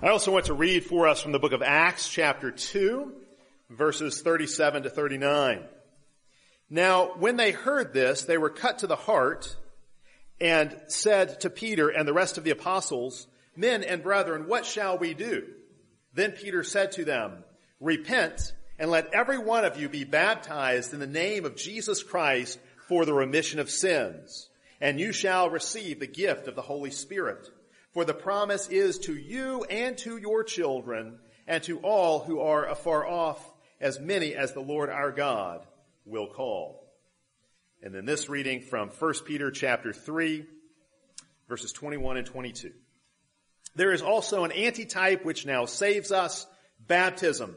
I also want to read for us from the book of Acts chapter 2 verses 37 to 39. Now, when they heard this, they were cut to the heart and said to Peter and the rest of the apostles, Men and brethren, what shall we do? Then Peter said to them, Repent and let every one of you be baptized in the name of Jesus Christ for the remission of sins, and you shall receive the gift of the Holy Spirit. For the promise is to you and to your children and to all who are afar off, as many as the Lord our God will call. And then this reading from 1 Peter chapter 3, verses 21 and 22. There is also an antitype which now saves us, baptism,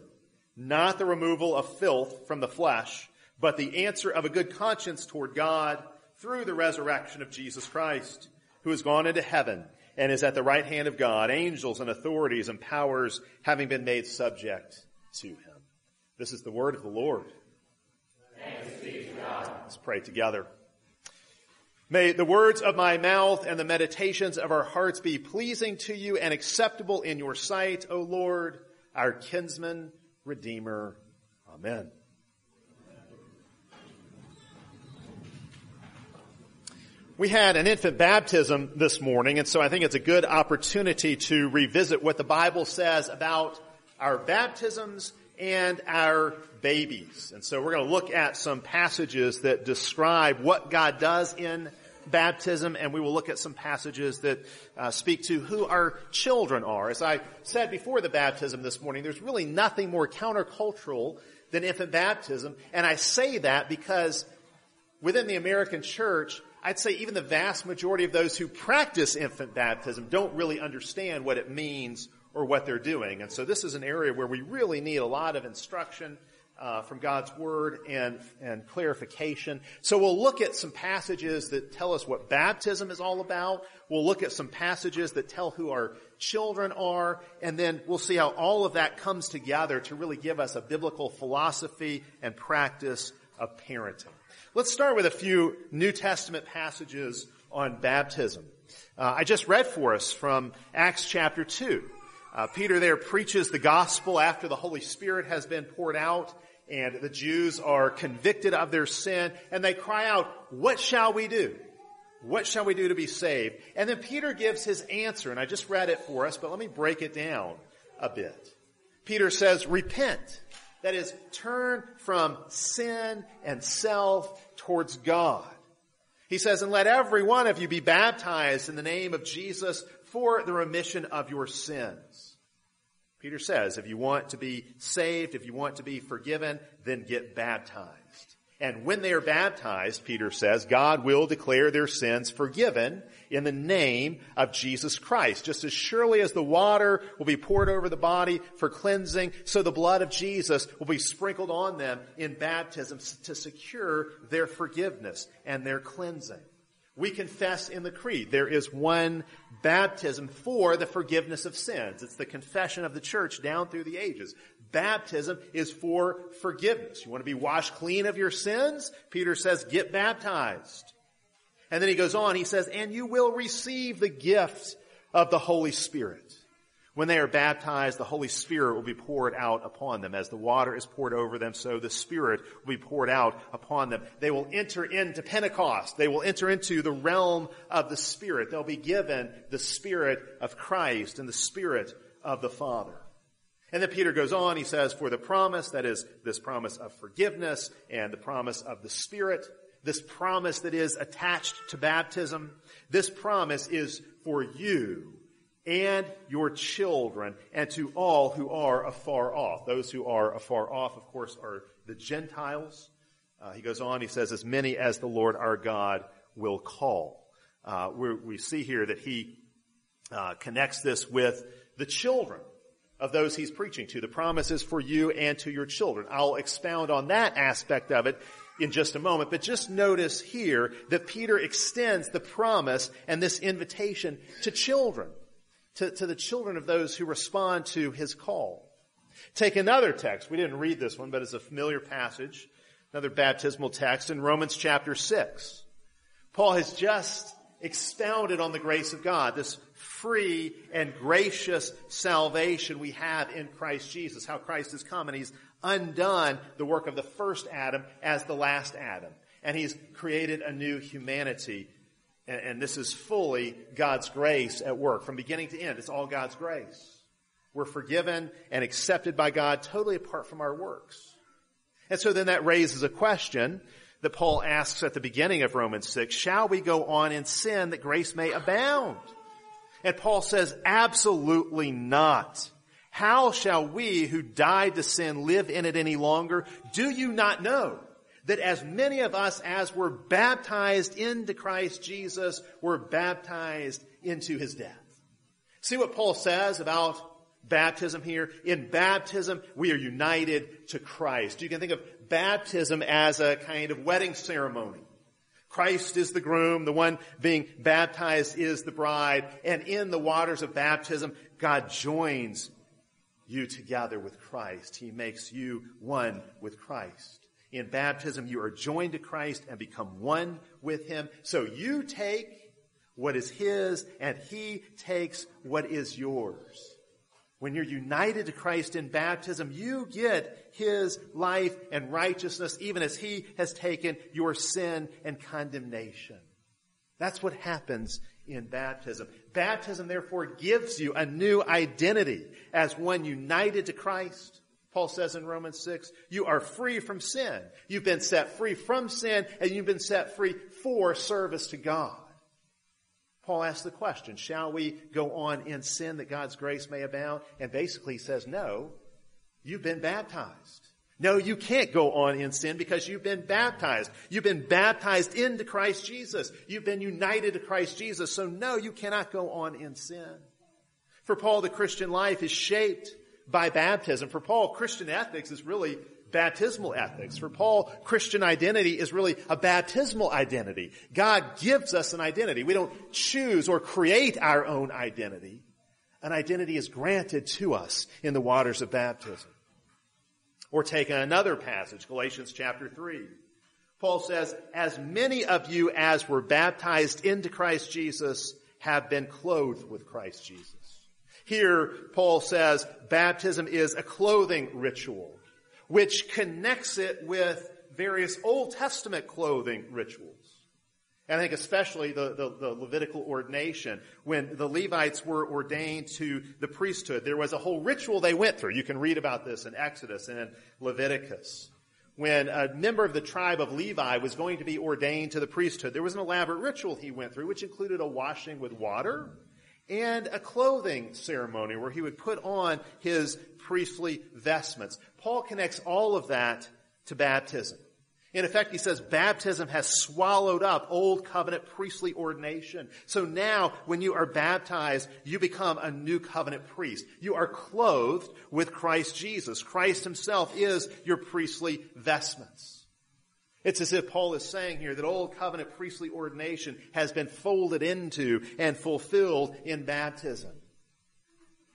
not the removal of filth from the flesh, but the answer of a good conscience toward God through the resurrection of Jesus Christ, who has gone into heaven and is at the right hand of God, angels and authorities and powers having been made subject to him. This is the word of the Lord. Let's pray together. May the words of my mouth and the meditations of our hearts be pleasing to you and acceptable in your sight, O Lord, our kinsman, redeemer. Amen. We had an infant baptism this morning, and so I think it's a good opportunity to revisit what the Bible says about our baptisms and our babies. And so we're going to look at some passages that describe what God does in baptism, and we will look at some passages that uh, speak to who our children are. As I said before the baptism this morning, there's really nothing more countercultural than infant baptism, and I say that because within the American church, I'd say even the vast majority of those who practice infant baptism don't really understand what it means or what they're doing. And so this is an area where we really need a lot of instruction uh, from God's Word and, and clarification. So we'll look at some passages that tell us what baptism is all about. We'll look at some passages that tell who our children are, and then we'll see how all of that comes together to really give us a biblical philosophy and practice of parenting. Let's start with a few New Testament passages on baptism. Uh, I just read for us from Acts chapter 2. Uh, Peter there preaches the gospel after the Holy Spirit has been poured out and the Jews are convicted of their sin and they cry out, what shall we do? What shall we do to be saved? And then Peter gives his answer and I just read it for us, but let me break it down a bit. Peter says, repent. That is, turn from sin and self towards God. He says, and let every one of you be baptized in the name of Jesus for the remission of your sins. Peter says, if you want to be saved, if you want to be forgiven, then get baptized. And when they are baptized, Peter says, God will declare their sins forgiven in the name of Jesus Christ. Just as surely as the water will be poured over the body for cleansing, so the blood of Jesus will be sprinkled on them in baptism to secure their forgiveness and their cleansing. We confess in the creed there is one baptism for the forgiveness of sins. It's the confession of the church down through the ages. Baptism is for forgiveness. You want to be washed clean of your sins? Peter says, get baptized. And then he goes on, he says, and you will receive the gift of the Holy Spirit. When they are baptized, the Holy Spirit will be poured out upon them. As the water is poured over them, so the Spirit will be poured out upon them. They will enter into Pentecost. They will enter into the realm of the Spirit. They'll be given the Spirit of Christ and the Spirit of the Father. And then Peter goes on, he says, for the promise, that is this promise of forgiveness and the promise of the Spirit, this promise that is attached to baptism, this promise is for you and your children and to all who are afar off. Those who are afar off, of course, are the Gentiles. Uh, he goes on, he says, as many as the Lord our God will call. Uh, we see here that he uh, connects this with the children of those he's preaching to. The promise is for you and to your children. I'll expound on that aspect of it in just a moment, but just notice here that Peter extends the promise and this invitation to children, to, to the children of those who respond to his call. Take another text. We didn't read this one, but it's a familiar passage. Another baptismal text in Romans chapter 6. Paul has just expounded on the grace of God, this free and gracious salvation we have in Christ Jesus, how Christ has come and he's undone the work of the first Adam as the last Adam. And he's created a new humanity. And, and this is fully God's grace at work from beginning to end. It's all God's grace. We're forgiven and accepted by God totally apart from our works. And so then that raises a question that Paul asks at the beginning of Romans 6. Shall we go on in sin that grace may abound? And Paul says, absolutely not. How shall we who died to sin live in it any longer? Do you not know that as many of us as were baptized into Christ Jesus were baptized into his death? See what Paul says about baptism here? In baptism, we are united to Christ. You can think of baptism as a kind of wedding ceremony. Christ is the groom, the one being baptized is the bride, and in the waters of baptism, God joins you together with Christ. He makes you one with Christ. In baptism, you are joined to Christ and become one with Him. So you take what is His and He takes what is yours. When you're united to Christ in baptism, you get His life and righteousness even as He has taken your sin and condemnation. That's what happens in baptism. Baptism therefore gives you a new identity as one united to Christ. Paul says in Romans 6, you are free from sin. You've been set free from sin and you've been set free for service to God. Paul asks the question, shall we go on in sin that God's grace may abound? And basically he says, no, you've been baptized. No, you can't go on in sin because you've been baptized. You've been baptized into Christ Jesus. You've been united to Christ Jesus. So no, you cannot go on in sin. For Paul, the Christian life is shaped by baptism. For Paul, Christian ethics is really baptismal ethics. For Paul, Christian identity is really a baptismal identity. God gives us an identity. We don't choose or create our own identity. An identity is granted to us in the waters of baptism. Or take another passage, Galatians chapter 3. Paul says, as many of you as were baptized into Christ Jesus have been clothed with Christ Jesus. Here, Paul says, baptism is a clothing ritual which connects it with various Old Testament clothing rituals. And I think especially the, the, the, Levitical ordination, when the Levites were ordained to the priesthood, there was a whole ritual they went through. You can read about this in Exodus and in Leviticus. When a member of the tribe of Levi was going to be ordained to the priesthood, there was an elaborate ritual he went through, which included a washing with water and a clothing ceremony where he would put on his priestly vestments. Paul connects all of that to baptism. In effect, he says baptism has swallowed up old covenant priestly ordination. So now, when you are baptized, you become a new covenant priest. You are clothed with Christ Jesus. Christ himself is your priestly vestments. It's as if Paul is saying here that old covenant priestly ordination has been folded into and fulfilled in baptism.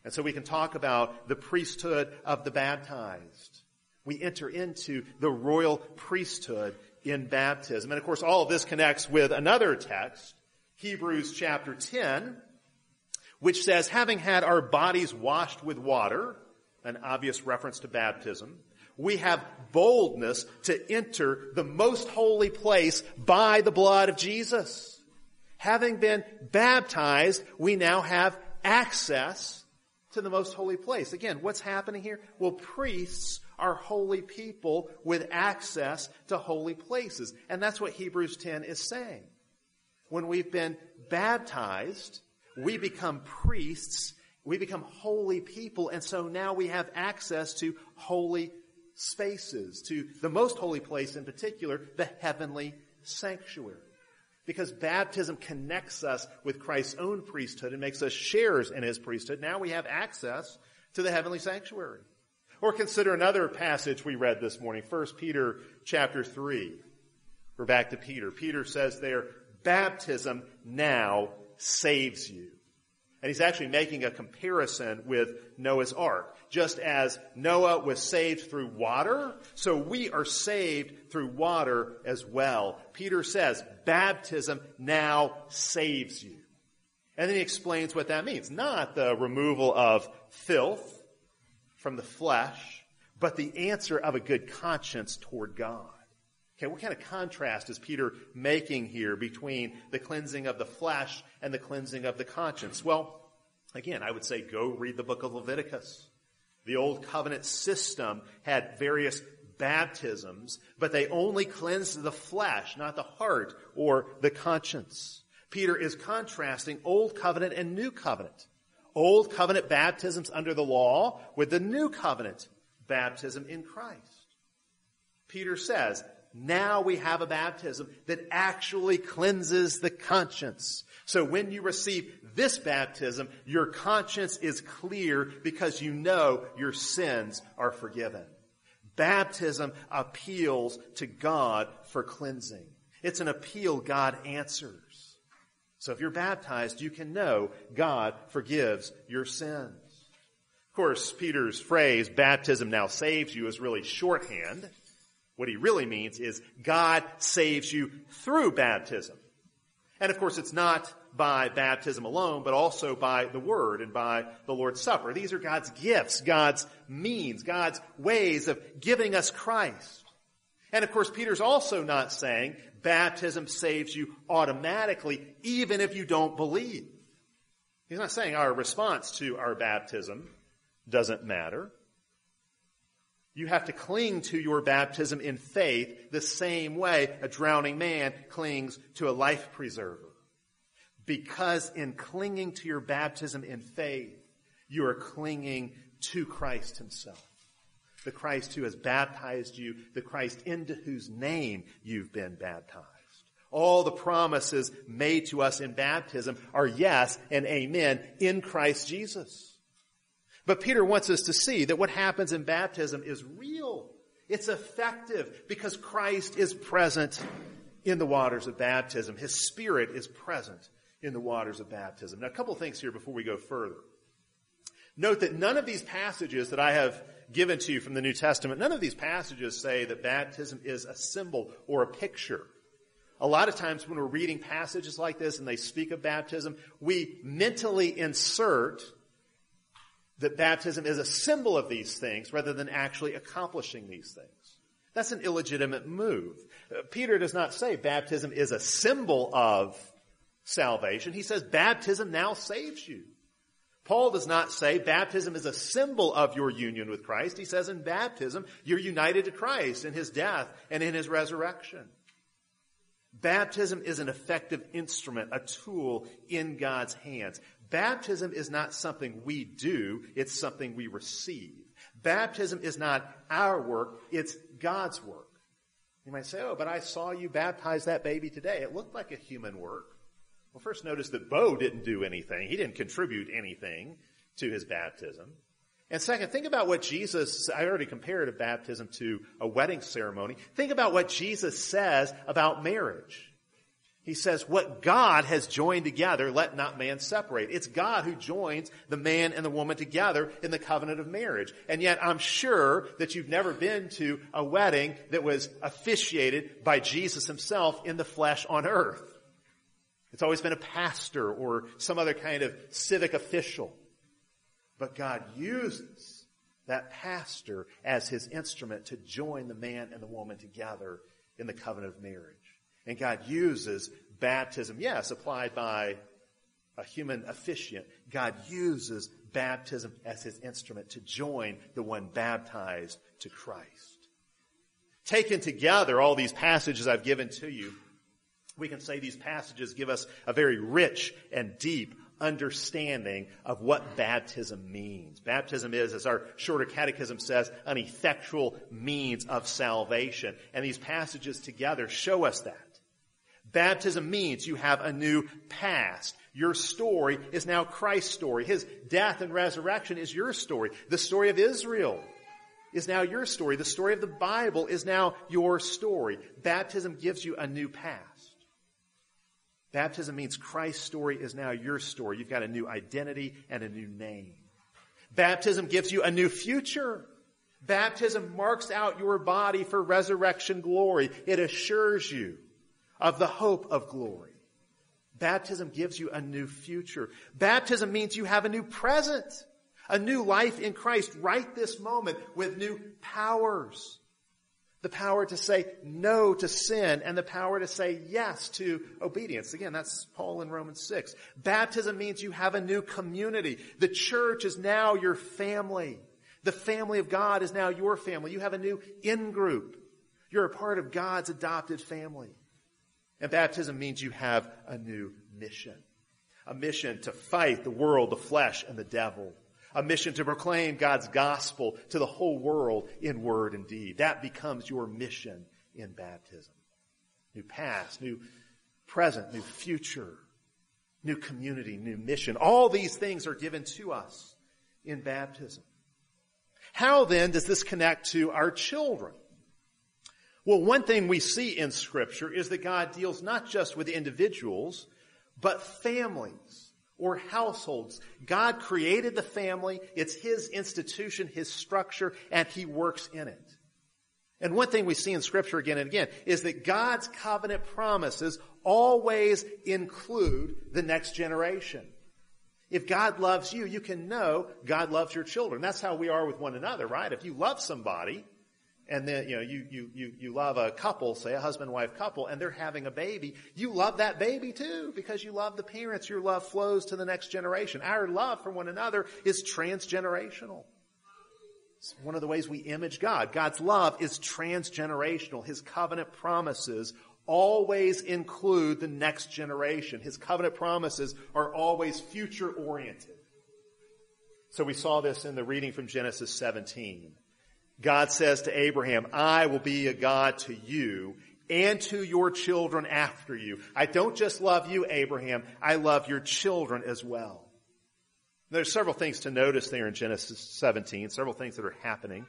And so we can talk about the priesthood of the baptized. We enter into the royal priesthood in baptism. And of course, all of this connects with another text, Hebrews chapter 10, which says, having had our bodies washed with water, an obvious reference to baptism, we have boldness to enter the most holy place by the blood of Jesus. Having been baptized, we now have access to the most holy place. Again, what's happening here? Well, priests are holy people with access to holy places. And that's what Hebrews 10 is saying. When we've been baptized, we become priests, we become holy people, and so now we have access to holy spaces, to the most holy place in particular, the heavenly sanctuary because baptism connects us with Christ's own priesthood and makes us sharers in his priesthood. Now we have access to the heavenly sanctuary. Or consider another passage we read this morning, 1 Peter chapter 3. We're back to Peter. Peter says there, baptism now saves you. And he's actually making a comparison with Noah's ark. Just as Noah was saved through water, so we are saved through water as well. Peter says, baptism now saves you. And then he explains what that means. Not the removal of filth from the flesh, but the answer of a good conscience toward God. Okay, what kind of contrast is Peter making here between the cleansing of the flesh and the cleansing of the conscience? Well, again, I would say go read the book of Leviticus. The old covenant system had various baptisms, but they only cleansed the flesh, not the heart or the conscience. Peter is contrasting old covenant and new covenant. Old covenant baptisms under the law with the new covenant baptism in Christ. Peter says, now we have a baptism that actually cleanses the conscience. So when you receive this baptism, your conscience is clear because you know your sins are forgiven. Baptism appeals to God for cleansing. It's an appeal God answers. So if you're baptized, you can know God forgives your sins. Of course, Peter's phrase, baptism now saves you, is really shorthand. What he really means is God saves you through baptism. And of course, it's not by baptism alone, but also by the Word and by the Lord's Supper. These are God's gifts, God's means, God's ways of giving us Christ. And of course, Peter's also not saying baptism saves you automatically, even if you don't believe. He's not saying our response to our baptism doesn't matter. You have to cling to your baptism in faith the same way a drowning man clings to a life preserver. Because in clinging to your baptism in faith, you are clinging to Christ himself. The Christ who has baptized you, the Christ into whose name you've been baptized. All the promises made to us in baptism are yes and amen in Christ Jesus. But Peter wants us to see that what happens in baptism is real. It's effective because Christ is present in the waters of baptism. His Spirit is present in the waters of baptism. Now, a couple things here before we go further. Note that none of these passages that I have given to you from the New Testament, none of these passages say that baptism is a symbol or a picture. A lot of times when we're reading passages like this and they speak of baptism, we mentally insert that baptism is a symbol of these things rather than actually accomplishing these things. That's an illegitimate move. Peter does not say baptism is a symbol of salvation. He says baptism now saves you. Paul does not say baptism is a symbol of your union with Christ. He says in baptism, you're united to Christ in his death and in his resurrection. Baptism is an effective instrument, a tool in God's hands. Baptism is not something we do, it's something we receive. Baptism is not our work, it's God's work. You might say, oh, but I saw you baptize that baby today. It looked like a human work. Well, first notice that Bo didn't do anything. He didn't contribute anything to his baptism. And second, think about what Jesus, I already compared a baptism to a wedding ceremony. Think about what Jesus says about marriage. He says, what God has joined together, let not man separate. It's God who joins the man and the woman together in the covenant of marriage. And yet I'm sure that you've never been to a wedding that was officiated by Jesus himself in the flesh on earth. It's always been a pastor or some other kind of civic official. But God uses that pastor as his instrument to join the man and the woman together in the covenant of marriage. And God uses baptism, yes, applied by a human officiant. God uses baptism as his instrument to join the one baptized to Christ. Taken together, all these passages I've given to you, we can say these passages give us a very rich and deep understanding of what baptism means. Baptism is, as our shorter catechism says, an effectual means of salvation. And these passages together show us that. Baptism means you have a new past. Your story is now Christ's story. His death and resurrection is your story. The story of Israel is now your story. The story of the Bible is now your story. Baptism gives you a new past. Baptism means Christ's story is now your story. You've got a new identity and a new name. Baptism gives you a new future. Baptism marks out your body for resurrection glory. It assures you of the hope of glory. Baptism gives you a new future. Baptism means you have a new present, a new life in Christ right this moment with new powers. The power to say no to sin and the power to say yes to obedience. Again, that's Paul in Romans 6. Baptism means you have a new community. The church is now your family. The family of God is now your family. You have a new in-group. You're a part of God's adopted family. And baptism means you have a new mission. A mission to fight the world, the flesh, and the devil. A mission to proclaim God's gospel to the whole world in word and deed. That becomes your mission in baptism. New past, new present, new future, new community, new mission. All these things are given to us in baptism. How then does this connect to our children? Well, one thing we see in scripture is that God deals not just with individuals, but families or households. God created the family. It's His institution, His structure, and He works in it. And one thing we see in scripture again and again is that God's covenant promises always include the next generation. If God loves you, you can know God loves your children. That's how we are with one another, right? If you love somebody, and then, you know, you, you, you, you love a couple, say a husband wife couple, and they're having a baby, you love that baby too, because you love the parents. Your love flows to the next generation. Our love for one another is transgenerational. It's one of the ways we image God. God's love is transgenerational. His covenant promises always include the next generation. His covenant promises are always future oriented. So we saw this in the reading from Genesis 17. God says to Abraham, I will be a God to you and to your children after you. I don't just love you, Abraham, I love your children as well. There's several things to notice there in Genesis 17, several things that are happening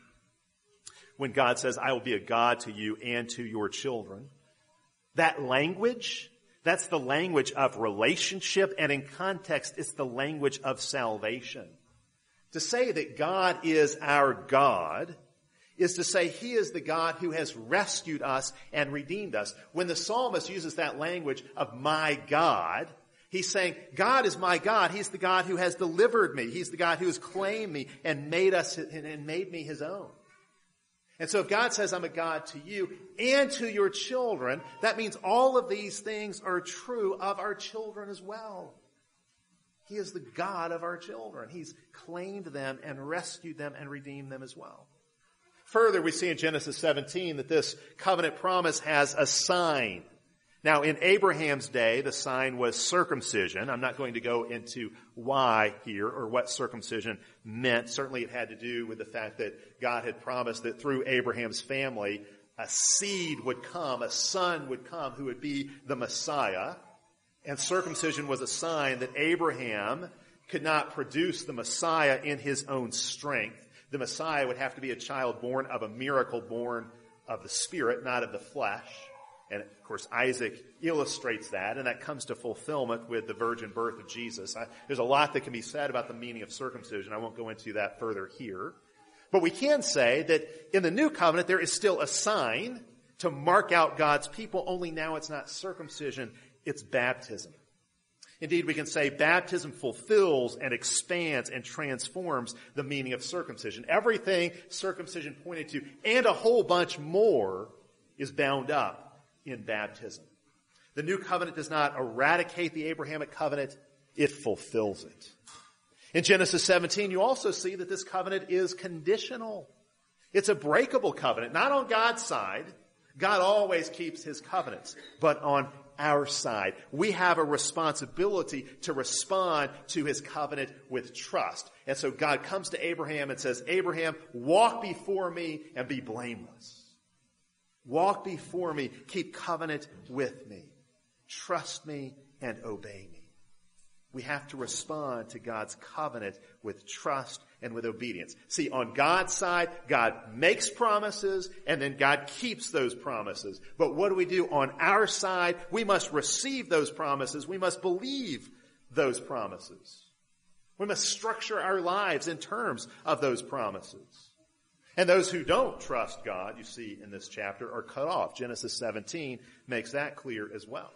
when God says, I will be a God to you and to your children. That language, that's the language of relationship, and in context, it's the language of salvation. To say that God is our God is to say he is the God who has rescued us and redeemed us. When the psalmist uses that language of my God, he's saying, God is my God. He's the God who has delivered me. He's the God who has claimed me and made us and made me his own. And so if God says, I'm a God to you and to your children, that means all of these things are true of our children as well. He is the God of our children. He's claimed them and rescued them and redeemed them as well. Further, we see in Genesis 17 that this covenant promise has a sign. Now, in Abraham's day, the sign was circumcision. I'm not going to go into why here or what circumcision meant. Certainly it had to do with the fact that God had promised that through Abraham's family, a seed would come, a son would come who would be the Messiah. And circumcision was a sign that Abraham could not produce the Messiah in his own strength the Messiah would have to be a child born of a miracle born of the Spirit, not of the flesh. And of course, Isaac illustrates that, and that comes to fulfillment with the virgin birth of Jesus. I, there's a lot that can be said about the meaning of circumcision. I won't go into that further here. But we can say that in the new covenant, there is still a sign to mark out God's people, only now it's not circumcision, it's baptism. Indeed, we can say baptism fulfills and expands and transforms the meaning of circumcision. Everything circumcision pointed to and a whole bunch more is bound up in baptism. The new covenant does not eradicate the Abrahamic covenant, it fulfills it. In Genesis 17, you also see that this covenant is conditional. It's a breakable covenant, not on God's side. God always keeps his covenants, but on our side. We have a responsibility to respond to his covenant with trust. And so God comes to Abraham and says, Abraham, walk before me and be blameless. Walk before me, keep covenant with me. Trust me and obey me. We have to respond to God's covenant with trust and with obedience. See, on God's side, God makes promises and then God keeps those promises. But what do we do on our side? We must receive those promises. We must believe those promises. We must structure our lives in terms of those promises. And those who don't trust God, you see in this chapter, are cut off. Genesis 17 makes that clear as well.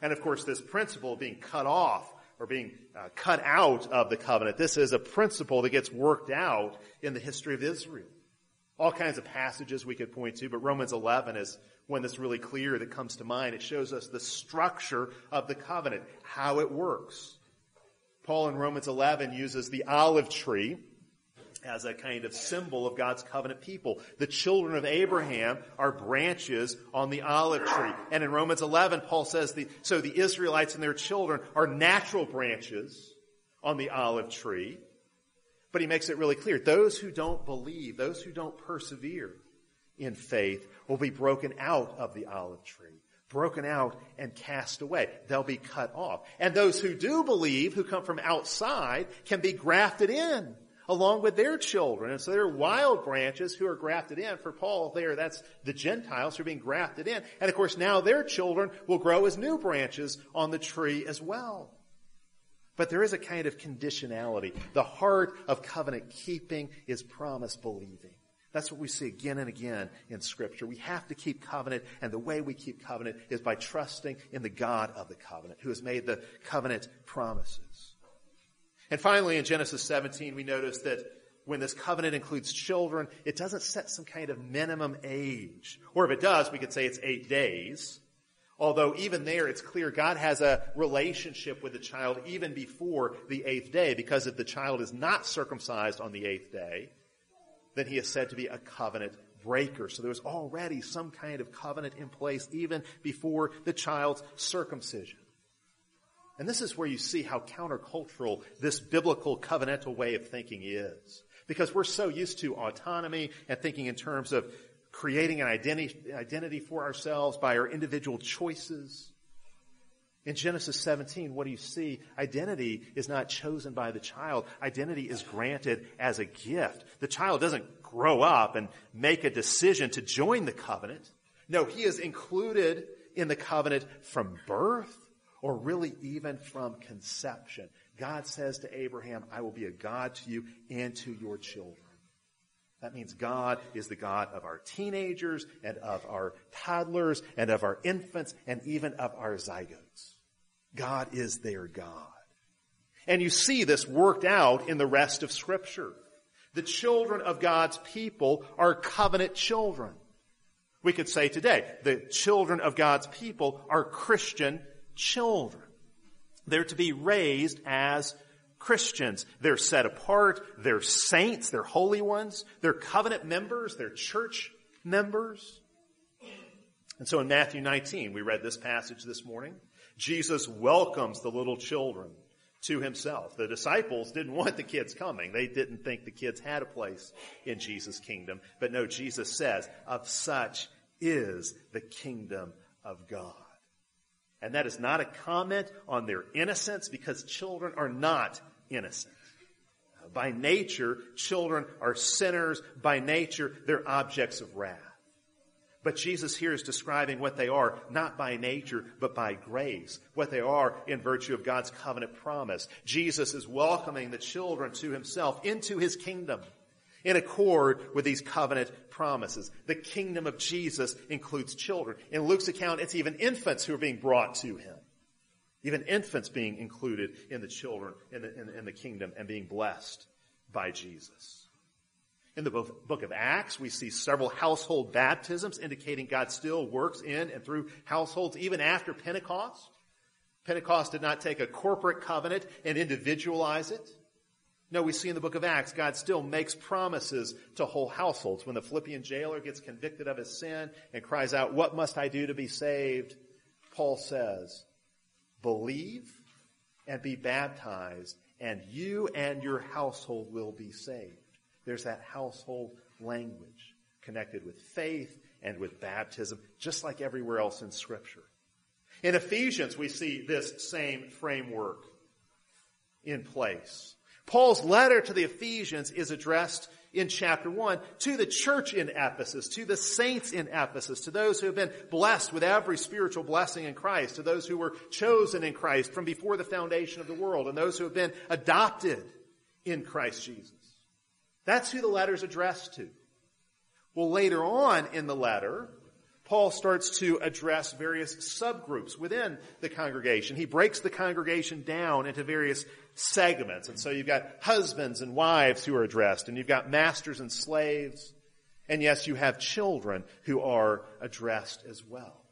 And of course, this principle of being cut off or being uh, cut out of the covenant, this is a principle that gets worked out in the history of Israel. All kinds of passages we could point to, but Romans 11 is one that's really clear that comes to mind. It shows us the structure of the covenant, how it works. Paul in Romans 11 uses the olive tree as a kind of symbol of God's covenant people. The children of Abraham are branches on the olive tree. And in Romans 11, Paul says, the, so the Israelites and their children are natural branches on the olive tree. But he makes it really clear. Those who don't believe, those who don't persevere in faith will be broken out of the olive tree. Broken out and cast away. They'll be cut off. And those who do believe, who come from outside, can be grafted in along with their children. And so they're wild branches who are grafted in. For Paul there, that's the Gentiles who are being grafted in. And of course now their children will grow as new branches on the tree as well. But there is a kind of conditionality. The heart of covenant keeping is promise believing. That's what we see again and again in scripture. We have to keep covenant and the way we keep covenant is by trusting in the God of the covenant who has made the covenant promises. And finally, in Genesis 17, we notice that when this covenant includes children, it doesn't set some kind of minimum age. Or if it does, we could say it's eight days. Although even there, it's clear God has a relationship with the child even before the eighth day, because if the child is not circumcised on the eighth day, then he is said to be a covenant breaker. So there's already some kind of covenant in place even before the child's circumcision. And this is where you see how countercultural this biblical covenantal way of thinking is. Because we're so used to autonomy and thinking in terms of creating an identity, identity for ourselves by our individual choices. In Genesis 17, what do you see? Identity is not chosen by the child. Identity is granted as a gift. The child doesn't grow up and make a decision to join the covenant. No, he is included in the covenant from birth or really even from conception. God says to Abraham, I will be a God to you and to your children. That means God is the God of our teenagers and of our toddlers and of our infants and even of our zygotes. God is their God. And you see this worked out in the rest of scripture. The children of God's people are covenant children. We could say today, the children of God's people are Christian children. They're to be raised as Christians. They're set apart. They're saints. They're holy ones. They're covenant members. They're church members. And so in Matthew 19, we read this passage this morning. Jesus welcomes the little children to himself. The disciples didn't want the kids coming. They didn't think the kids had a place in Jesus' kingdom. But no, Jesus says, of such is the kingdom of God. And that is not a comment on their innocence because children are not innocent. By nature, children are sinners. By nature, they're objects of wrath. But Jesus here is describing what they are, not by nature, but by grace. What they are in virtue of God's covenant promise. Jesus is welcoming the children to himself into his kingdom in accord with these covenant promises. The kingdom of Jesus includes children. In Luke's account, it's even infants who are being brought to him. Even infants being included in the children, in the, in, in the kingdom and being blessed by Jesus. In the book of Acts, we see several household baptisms indicating God still works in and through households even after Pentecost. Pentecost did not take a corporate covenant and individualize it. No, we see in the book of Acts, God still makes promises to whole households. When the Philippian jailer gets convicted of his sin and cries out, what must I do to be saved? Paul says, believe and be baptized and you and your household will be saved. There's that household language connected with faith and with baptism, just like everywhere else in scripture. In Ephesians, we see this same framework in place. Paul's letter to the Ephesians is addressed in chapter 1 to the church in Ephesus, to the saints in Ephesus, to those who have been blessed with every spiritual blessing in Christ, to those who were chosen in Christ from before the foundation of the world, and those who have been adopted in Christ Jesus. That's who the letter's addressed to. Well, later on in the letter, Paul starts to address various subgroups within the congregation. He breaks the congregation down into various segments. And so you've got husbands and wives who are addressed, and you've got masters and slaves. And yes, you have children who are addressed as well.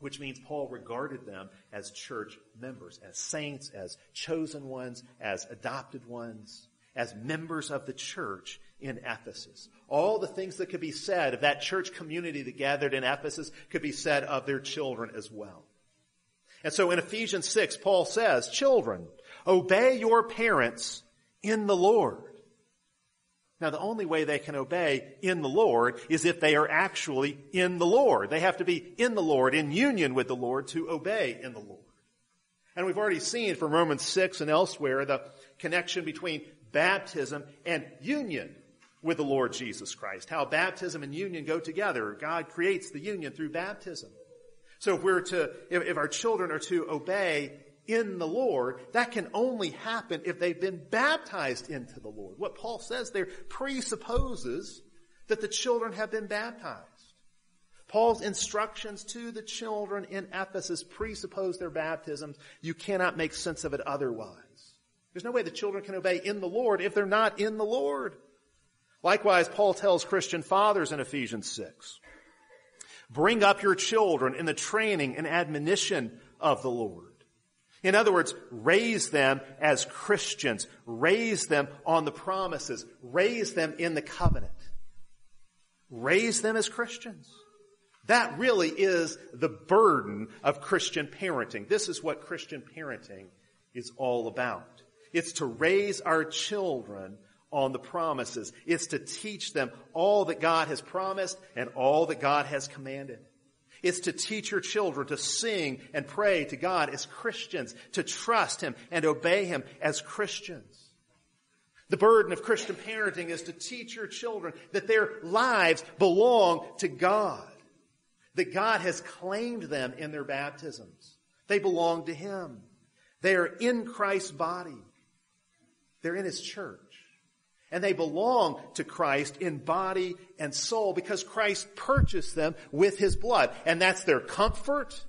Which means Paul regarded them as church members, as saints, as chosen ones, as adopted ones, as members of the church in Ephesus. All the things that could be said of that church community that gathered in Ephesus could be said of their children as well. And so in Ephesians 6, Paul says, children, obey your parents in the Lord. Now the only way they can obey in the Lord is if they are actually in the Lord. They have to be in the Lord, in union with the Lord to obey in the Lord. And we've already seen from Romans 6 and elsewhere the connection between baptism and union with the Lord Jesus Christ. How baptism and union go together. God creates the union through baptism. So if we're to, if, if our children are to obey in the Lord, that can only happen if they've been baptized into the Lord. What Paul says there presupposes that the children have been baptized. Paul's instructions to the children in Ephesus presuppose their baptisms. You cannot make sense of it otherwise. There's no way the children can obey in the Lord if they're not in the Lord. Likewise, Paul tells Christian fathers in Ephesians 6, bring up your children in the training and admonition of the Lord. In other words, raise them as Christians. Raise them on the promises. Raise them in the covenant. Raise them as Christians. That really is the burden of Christian parenting. This is what Christian parenting is all about. It's to raise our children on the promises. It's to teach them all that God has promised and all that God has commanded. It's to teach your children to sing and pray to God as Christians, to trust Him and obey Him as Christians. The burden of Christian parenting is to teach your children that their lives belong to God, that God has claimed them in their baptisms. They belong to Him. They are in Christ's body. They're in His church. And they belong to Christ in body and soul because Christ purchased them with His blood. And that's their comfort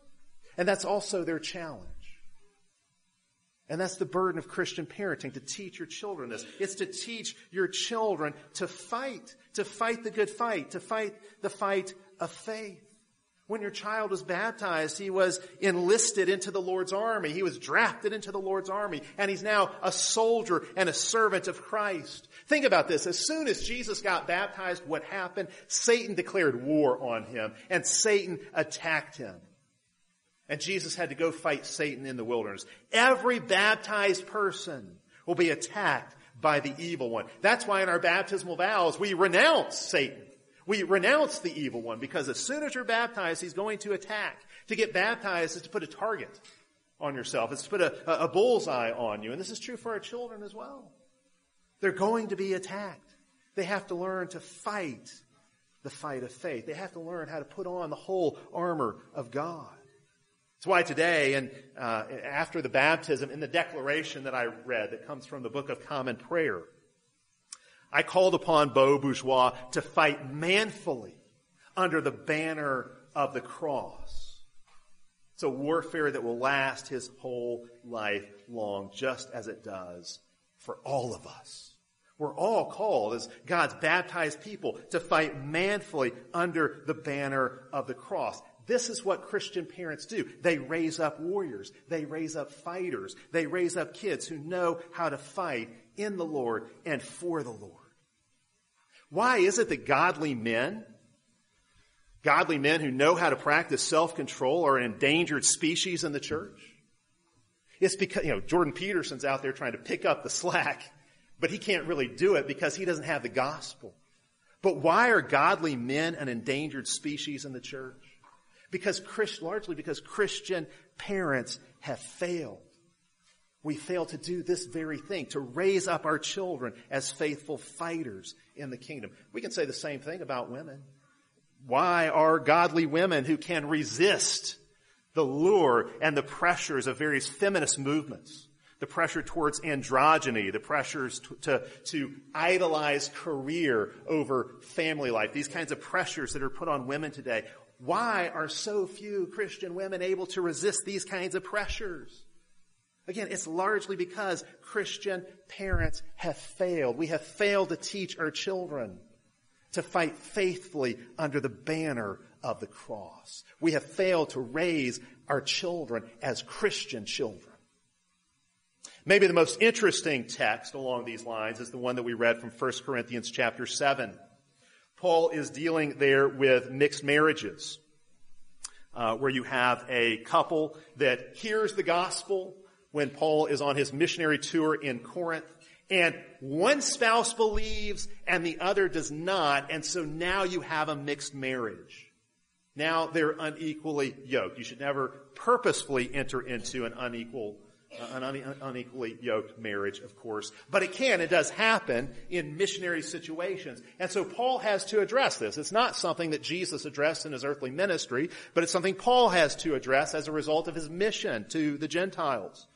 and that's also their challenge. And that's the burden of Christian parenting, to teach your children this. It's to teach your children to fight, to fight the good fight, to fight the fight of faith. When your child was baptized, he was enlisted into the Lord's army. He was drafted into the Lord's army. And he's now a soldier and a servant of Christ. Think about this. As soon as Jesus got baptized, what happened? Satan declared war on him and Satan attacked him. And Jesus had to go fight Satan in the wilderness. Every baptized person will be attacked by the evil one. That's why in our baptismal vows, we renounce Satan. We renounce the evil one because as soon as you're baptized, he's going to attack. To get baptized is to put a target on yourself. It's to put a, a bullseye on you. And this is true for our children as well. They're going to be attacked. They have to learn to fight the fight of faith. They have to learn how to put on the whole armor of God. That's why today, and uh, after the baptism, in the declaration that I read that comes from the Book of Common Prayer, I called upon Beau Bourgeois to fight manfully under the banner of the cross. It's a warfare that will last his whole life long, just as it does for all of us. We're all called as God's baptized people to fight manfully under the banner of the cross. This is what Christian parents do. They raise up warriors. They raise up fighters. They raise up kids who know how to fight in the Lord and for the Lord. Why is it that godly men, godly men who know how to practice self-control are an endangered species in the church? It's because, you know, Jordan Peterson's out there trying to pick up the slack, but he can't really do it because he doesn't have the gospel. But why are godly men an endangered species in the church? Because Christ, largely because Christian parents have failed. We fail to do this very thing, to raise up our children as faithful fighters in the kingdom. We can say the same thing about women. Why are godly women who can resist the lure and the pressures of various feminist movements? The pressure towards androgyny, the pressures to, to, to idolize career over family life, these kinds of pressures that are put on women today. Why are so few Christian women able to resist these kinds of pressures? Again, it's largely because Christian parents have failed. We have failed to teach our children to fight faithfully under the banner of the cross. We have failed to raise our children as Christian children. Maybe the most interesting text along these lines is the one that we read from 1 Corinthians chapter 7. Paul is dealing there with mixed marriages, uh, where you have a couple that hears the gospel when Paul is on his missionary tour in Corinth and one spouse believes and the other does not, and so now you have a mixed marriage. Now they're unequally yoked. You should never purposefully enter into an unequal uh, an unequally yoked marriage, of course. But it can, it does happen in missionary situations. And so Paul has to address this. It's not something that Jesus addressed in his earthly ministry, but it's something Paul has to address as a result of his mission to the Gentiles.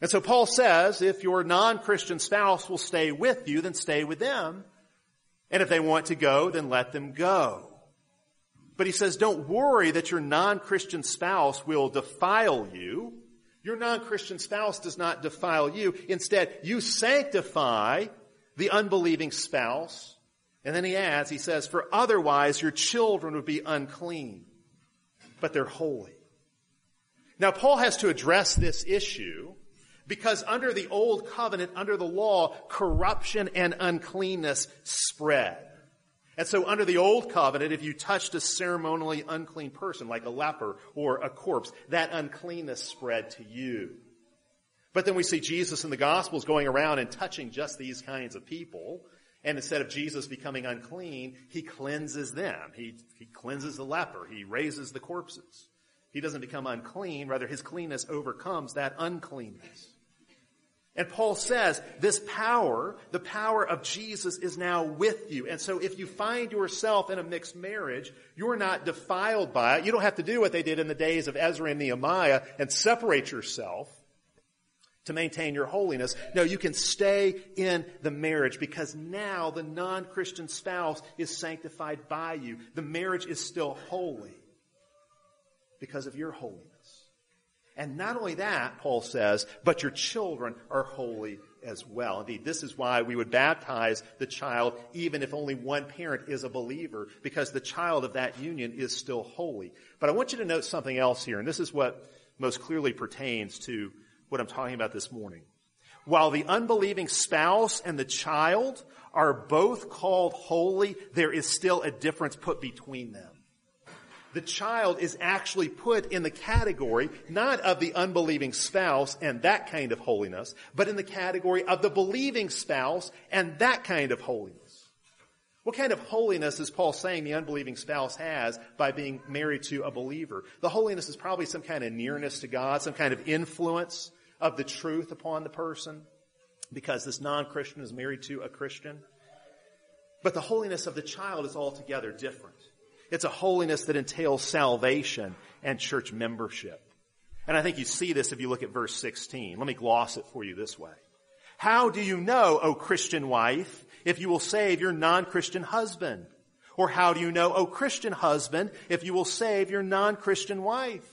And so Paul says, if your non-Christian spouse will stay with you, then stay with them. And if they want to go, then let them go. But he says, don't worry that your non-Christian spouse will defile you. Your non-Christian spouse does not defile you. Instead, you sanctify the unbelieving spouse. And then he adds, he says, for otherwise your children would be unclean, but they're holy. Now Paul has to address this issue because under the old covenant, under the law, corruption and uncleanness spread. And so under the old covenant, if you touched a ceremonially unclean person, like a leper or a corpse, that uncleanness spread to you. But then we see Jesus in the Gospels going around and touching just these kinds of people. And instead of Jesus becoming unclean, he cleanses them. He, he cleanses the leper. He raises the corpses. He doesn't become unclean. Rather, his cleanness overcomes that uncleanness. And Paul says this power, the power of Jesus is now with you. And so if you find yourself in a mixed marriage, you're not defiled by it. You don't have to do what they did in the days of Ezra and Nehemiah and separate yourself to maintain your holiness. No, you can stay in the marriage because now the non-Christian spouse is sanctified by you. The marriage is still holy because of your holiness. And not only that, Paul says, but your children are holy as well. Indeed, this is why we would baptize the child even if only one parent is a believer, because the child of that union is still holy. But I want you to note something else here, and this is what most clearly pertains to what I'm talking about this morning. While the unbelieving spouse and the child are both called holy, there is still a difference put between them the child is actually put in the category not of the unbelieving spouse and that kind of holiness, but in the category of the believing spouse and that kind of holiness. What kind of holiness is Paul saying the unbelieving spouse has by being married to a believer? The holiness is probably some kind of nearness to God, some kind of influence of the truth upon the person because this non-Christian is married to a Christian. But the holiness of the child is altogether different. It's a holiness that entails salvation and church membership. And I think you see this if you look at verse 16. Let me gloss it for you this way. How do you know, O Christian wife, if you will save your non-Christian husband? Or how do you know, O Christian husband, if you will save your non-Christian wife?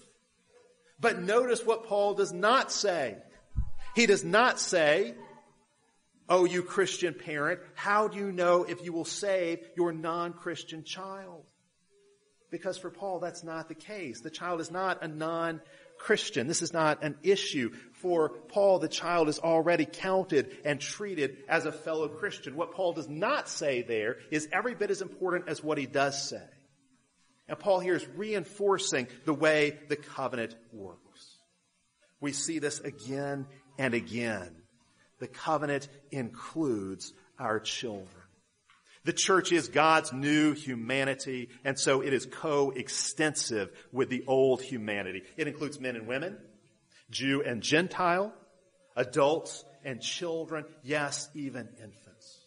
But notice what Paul does not say. He does not say, Oh, you Christian parent, how do you know if you will save your non-Christian child? Because for Paul, that's not the case. The child is not a non-Christian. This is not an issue. For Paul, the child is already counted and treated as a fellow Christian. What Paul does not say there is every bit as important as what he does say. And Paul here is reinforcing the way the covenant works. We see this again and again. The covenant includes our children. The church is God's new humanity, and so it is coextensive with the old humanity. It includes men and women, Jew and Gentile, adults and children, yes, even infants.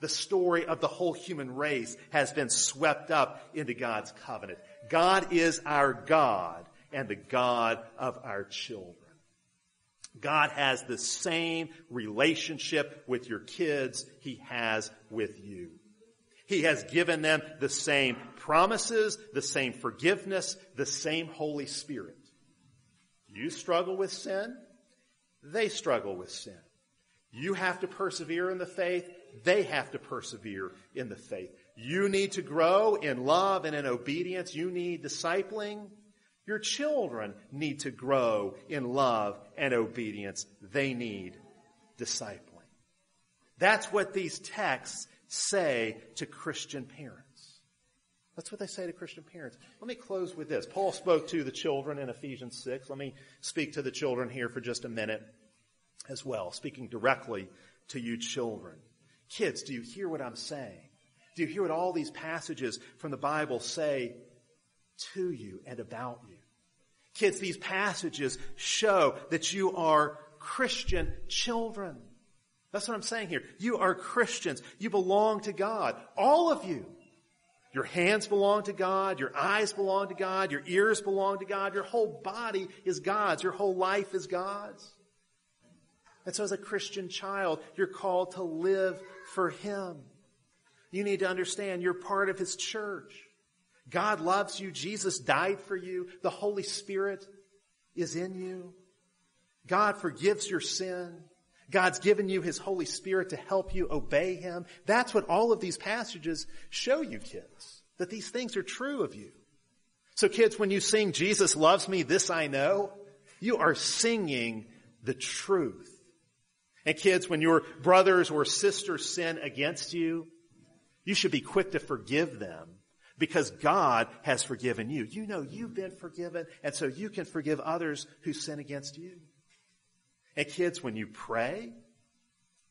The story of the whole human race has been swept up into God's covenant. God is our God and the God of our children. God has the same relationship with your kids he has with you. He has given them the same promises, the same forgiveness, the same Holy Spirit. You struggle with sin, they struggle with sin. You have to persevere in the faith, they have to persevere in the faith. You need to grow in love and in obedience. You need discipling. Your children need to grow in love and obedience. They need discipling. That's what these texts say to Christian parents. That's what they say to Christian parents. Let me close with this. Paul spoke to the children in Ephesians 6. Let me speak to the children here for just a minute as well, speaking directly to you children. Kids, do you hear what I'm saying? Do you hear what all these passages from the Bible say to you and about you? Kids, these passages show that you are Christian children. That's what I'm saying here. You are Christians. You belong to God. All of you. Your hands belong to God. Your eyes belong to God. Your ears belong to God. Your whole body is God's. Your whole life is God's. And so as a Christian child, you're called to live for Him. You need to understand you're part of His church. God loves you. Jesus died for you. The Holy Spirit is in you. God forgives your sin. God's given you His Holy Spirit to help you obey Him. That's what all of these passages show you, kids. That these things are true of you. So kids, when you sing, Jesus loves me, this I know, you are singing the truth. And kids, when your brothers or sisters sin against you, you should be quick to forgive them because God has forgiven you. You know you've been forgiven and so you can forgive others who sin against you. And kids, when you pray,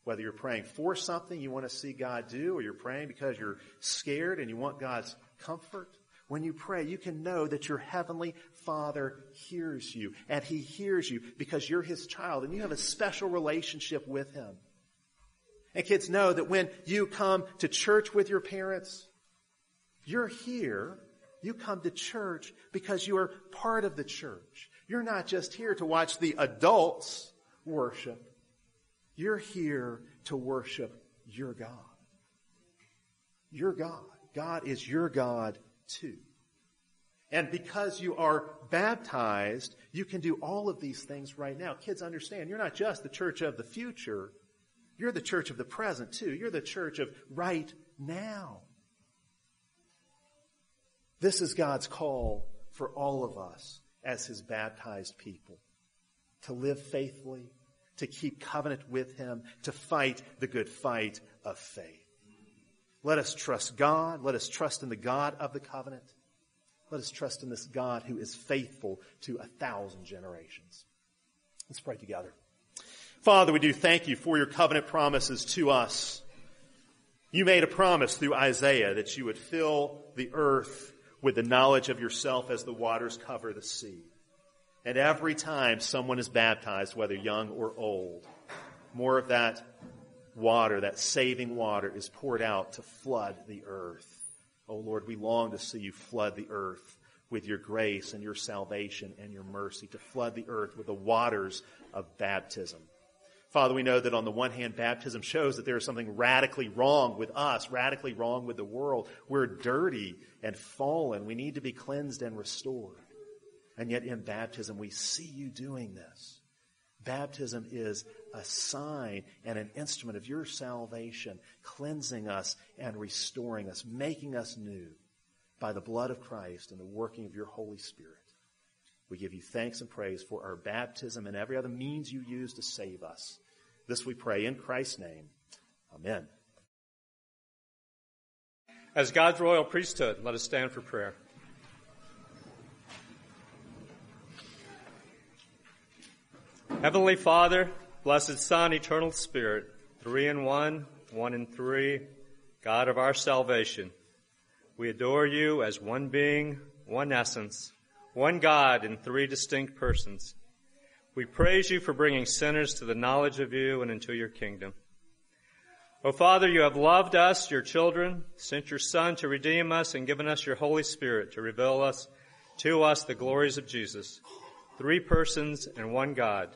whether you're praying for something you want to see God do, or you're praying because you're scared and you want God's comfort, when you pray, you can know that your heavenly Father hears you. And He hears you because you're His child and you have a special relationship with Him. And kids know that when you come to church with your parents, you're here. You come to church because you are part of the church. You're not just here to watch the adults worship. You're here to worship your God. Your God. God is your God too. And because you are baptized, you can do all of these things right now. Kids understand, you're not just the church of the future. You're the church of the present too. You're the church of right now. This is God's call for all of us as His baptized people to live faithfully, to keep covenant with Him, to fight the good fight of faith. Let us trust God. Let us trust in the God of the covenant. Let us trust in this God who is faithful to a thousand generations. Let's pray together. Father, we do thank you for your covenant promises to us. You made a promise through Isaiah that you would fill the earth with the knowledge of yourself as the waters cover the sea. And every time someone is baptized, whether young or old, more of that water, that saving water, is poured out to flood the earth. Oh Lord, we long to see you flood the earth with your grace and your salvation and your mercy, to flood the earth with the waters of baptism. Father, we know that on the one hand, baptism shows that there is something radically wrong with us, radically wrong with the world. We're dirty and fallen. We need to be cleansed and restored. And yet in baptism, we see you doing this. Baptism is a sign and an instrument of your salvation, cleansing us and restoring us, making us new by the blood of Christ and the working of your Holy Spirit. We give you thanks and praise for our baptism and every other means you use to save us. This we pray in Christ's name. Amen. As God's royal priesthood, let us stand for prayer. Heavenly Father, blessed Son, eternal Spirit, three in one, one in three, God of our salvation, we adore you as one being, one essence, one God in three distinct persons. We praise you for bringing sinners to the knowledge of you and into your kingdom. O Father, you have loved us, your children, sent your Son to redeem us, and given us your Holy Spirit to reveal us to us the glories of Jesus. Three persons and one God.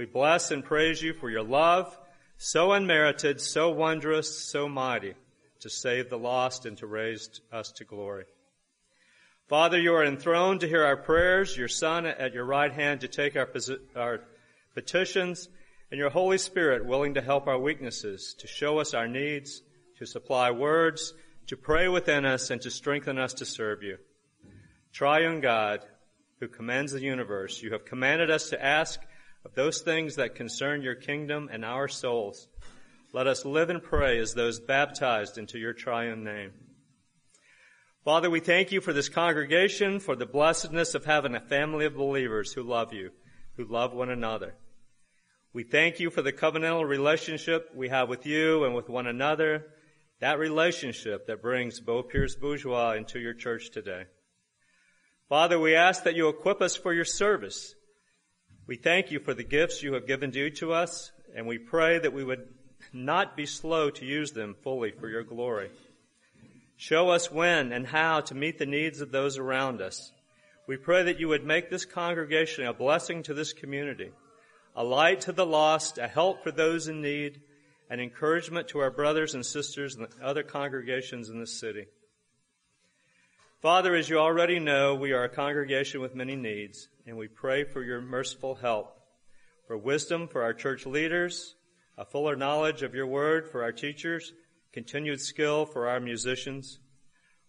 We bless and praise you for your love, so unmerited, so wondrous, so mighty, to save the lost and to raise us to glory. Father, you are enthroned to hear our prayers, your Son at your right hand to take our, our petitions, and your Holy Spirit willing to help our weaknesses, to show us our needs, to supply words, to pray within us, and to strengthen us to serve you. Triune God, who commands the universe, you have commanded us to ask of those things that concern your kingdom and our souls. Let us live and pray as those baptized into your triune name. Father, we thank you for this congregation, for the blessedness of having a family of believers who love you, who love one another. We thank you for the covenantal relationship we have with you and with one another, that relationship that brings Beau Pierce Bourgeois into your church today. Father, we ask that you equip us for your service. We thank you for the gifts you have given due to us, and we pray that we would not be slow to use them fully for your glory. Show us when and how to meet the needs of those around us. We pray that you would make this congregation a blessing to this community a light to the lost, a help for those in need, an encouragement to our brothers and sisters and other congregations in this city. Father, as you already know, we are a congregation with many needs, and we pray for your merciful help, for wisdom for our church leaders, a fuller knowledge of your word for our teachers, continued skill for our musicians,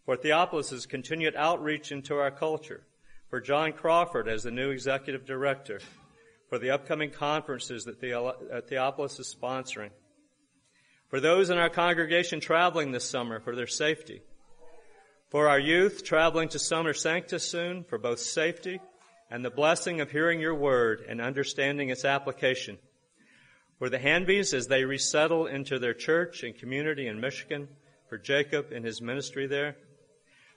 for Theopolis' continued outreach into our culture, for John Crawford as the new executive director, for the upcoming conferences that uh, Theopolis is sponsoring. For those in our congregation traveling this summer for their safety. For our youth traveling to Summer Sanctus soon for both safety and the blessing of hearing your word and understanding its application. For the Hanbys as they resettle into their church and community in Michigan. For Jacob and his ministry there.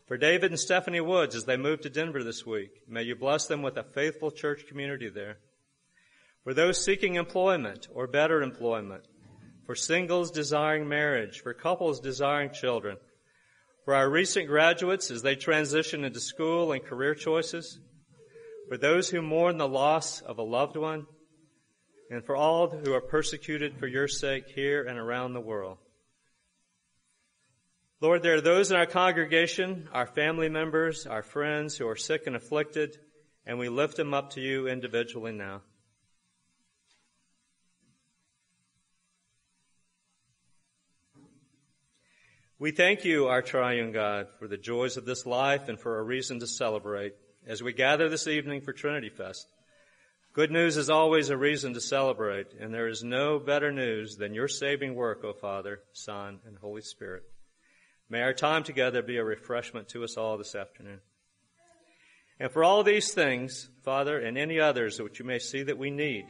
For David and Stephanie Woods as they move to Denver this week. May you bless them with a faithful church community there for those seeking employment or better employment, for singles desiring marriage, for couples desiring children, for our recent graduates as they transition into school and career choices, for those who mourn the loss of a loved one, and for all who are persecuted for your sake here and around the world. Lord, there are those in our congregation, our family members, our friends who are sick and afflicted, and we lift them up to you individually now. We thank you, our triune God, for the joys of this life and for a reason to celebrate as we gather this evening for Trinity Fest. Good news is always a reason to celebrate, and there is no better news than your saving work, O Father, Son, and Holy Spirit. May our time together be a refreshment to us all this afternoon. And for all these things, Father, and any others which you may see that we need,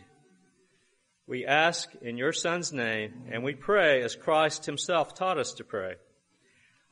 we ask in your Son's name, and we pray as Christ himself taught us to pray.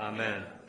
Amen.